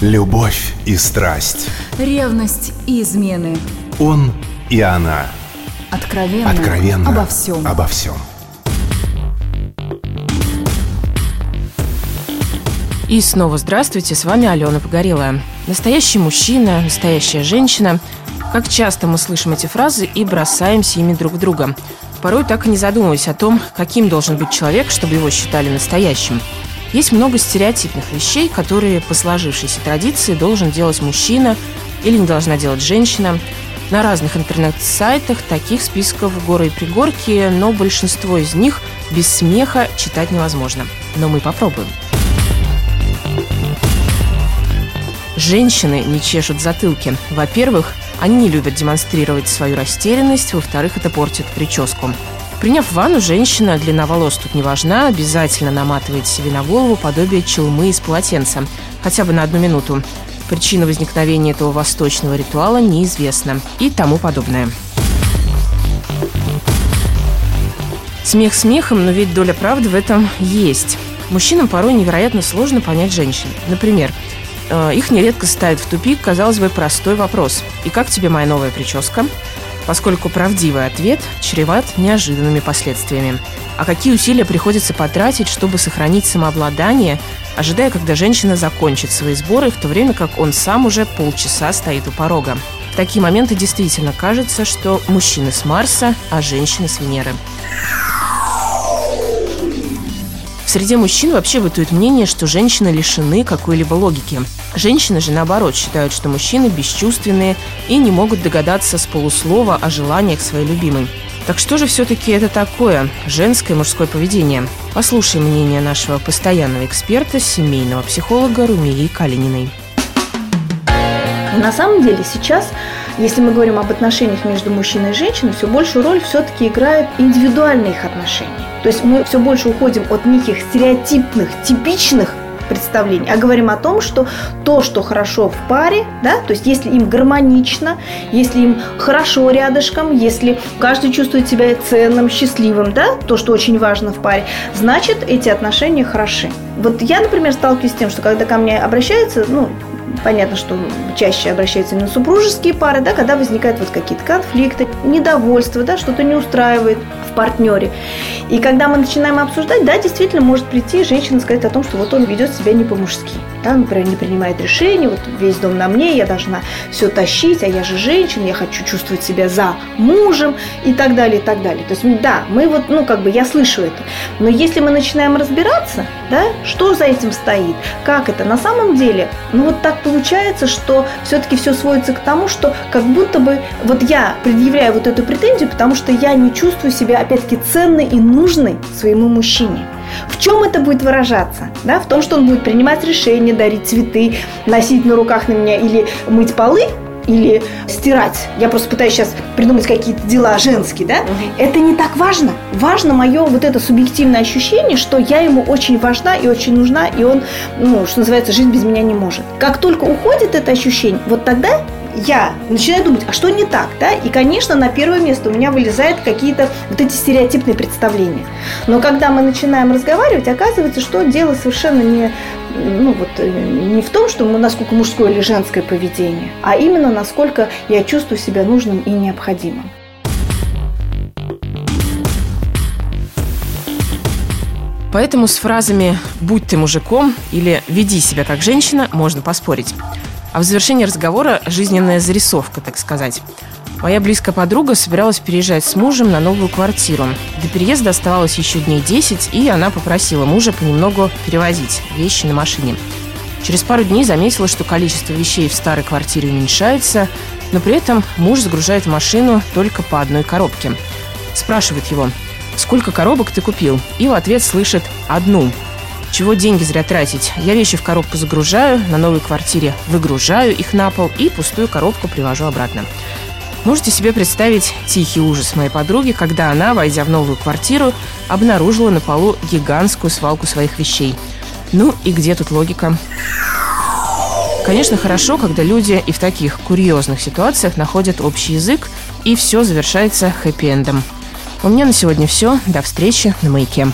Любовь и страсть. Ревность и измены. Он и она. Откровенно. Откровенно. Обо всем. Обо всем. И снова здравствуйте, с вами Алена Погорелая. Настоящий мужчина, настоящая женщина. Как часто мы слышим эти фразы и бросаемся ими друг в друга. Порой так и не задумываясь о том, каким должен быть человек, чтобы его считали настоящим. Есть много стереотипных вещей, которые по сложившейся традиции должен делать мужчина или не должна делать женщина. На разных интернет-сайтах таких списков горы и пригорки, но большинство из них без смеха читать невозможно. Но мы попробуем. Женщины не чешут затылки. Во-первых, они не любят демонстрировать свою растерянность, во-вторых, это портит прическу. Приняв ванну, женщина, длина волос тут не важна, обязательно наматывает себе на голову подобие челмы из полотенца, хотя бы на одну минуту. Причина возникновения этого восточного ритуала неизвестна и тому подобное. Смех смехом, но ведь доля правды в этом есть. Мужчинам порой невероятно сложно понять женщин. Например, Э, их нередко ставит в тупик, казалось бы, простой вопрос. «И как тебе моя новая прическа?» Поскольку правдивый ответ чреват неожиданными последствиями. А какие усилия приходится потратить, чтобы сохранить самообладание, ожидая, когда женщина закончит свои сборы, в то время как он сам уже полчаса стоит у порога. В такие моменты действительно кажется, что мужчины с Марса, а женщины с Венеры. В среде мужчин вообще бытует мнение, что женщины лишены какой-либо логики. Женщины же, наоборот, считают, что мужчины бесчувственные и не могут догадаться с полуслова о желаниях своей любимой. Так что же все-таки это такое женское и мужское поведение? Послушаем мнение нашего постоянного эксперта, семейного психолога Румии Калининой. На самом деле сейчас, если мы говорим об отношениях между мужчиной и женщиной, все большую роль все-таки играют индивидуальные их отношения. То есть мы все больше уходим от неких стереотипных, типичных представлений, а говорим о том, что то, что хорошо в паре, да, то есть если им гармонично, если им хорошо рядышком, если каждый чувствует себя ценным, счастливым, да, то, что очень важно в паре, значит, эти отношения хороши. Вот я, например, сталкиваюсь с тем, что когда ко мне обращаются, ну, понятно, что чаще обращаются именно супружеские пары, да, когда возникают вот какие-то конфликты, недовольство, да, что-то не устраивает в партнере. И когда мы начинаем обсуждать, да, действительно может прийти женщина сказать о том, что вот он ведет себя не по-мужски. Да, например, не принимает решения, вот весь дом на мне, я должна все тащить, а я же женщина, я хочу чувствовать себя за мужем и так далее, и так далее. То есть, да, мы вот, ну, как бы, я слышу это. Но если мы начинаем разбираться, да, что за этим стоит, как это, на самом деле, ну, вот так получается, что все-таки все сводится к тому, что как будто бы вот я предъявляю вот эту претензию, потому что я не чувствую себя, опять-таки, ценной и нужной своему мужчине. В чем это будет выражаться? Да? В том, что он будет принимать решения, дарить цветы, носить на руках на меня или мыть полы, или стирать. Я просто пытаюсь сейчас придумать какие-то дела женские, да? Угу. Это не так важно. Важно мое вот это субъективное ощущение, что я ему очень важна и очень нужна, и он, ну, что называется, жить без меня не может. Как только уходит это ощущение, вот тогда я начинаю думать, а что не так, да? И, конечно, на первое место у меня вылезают какие-то вот эти стереотипные представления. Но когда мы начинаем разговаривать, оказывается, что дело совершенно не, ну, вот, э, не в том, что насколько мужское или женское поведение, а именно насколько я чувствую себя нужным и необходимым. Поэтому с фразами «будь ты мужиком» или «веди себя как женщина» можно поспорить. А в завершении разговора жизненная зарисовка, так сказать. Моя близкая подруга собиралась переезжать с мужем на новую квартиру. До переезда оставалось еще дней 10, и она попросила мужа понемногу перевозить вещи на машине. Через пару дней заметила, что количество вещей в старой квартире уменьшается, но при этом муж загружает в машину только по одной коробке. Спрашивает его, сколько коробок ты купил? И в ответ слышит «одну». Чего деньги зря тратить? Я вещи в коробку загружаю, на новой квартире выгружаю их на пол и пустую коробку привожу обратно. Можете себе представить тихий ужас моей подруги, когда она, войдя в новую квартиру, обнаружила на полу гигантскую свалку своих вещей. Ну и где тут логика? Конечно, хорошо, когда люди и в таких курьезных ситуациях находят общий язык, и все завершается хэппи-эндом. У меня на сегодня все. До встречи на маяке.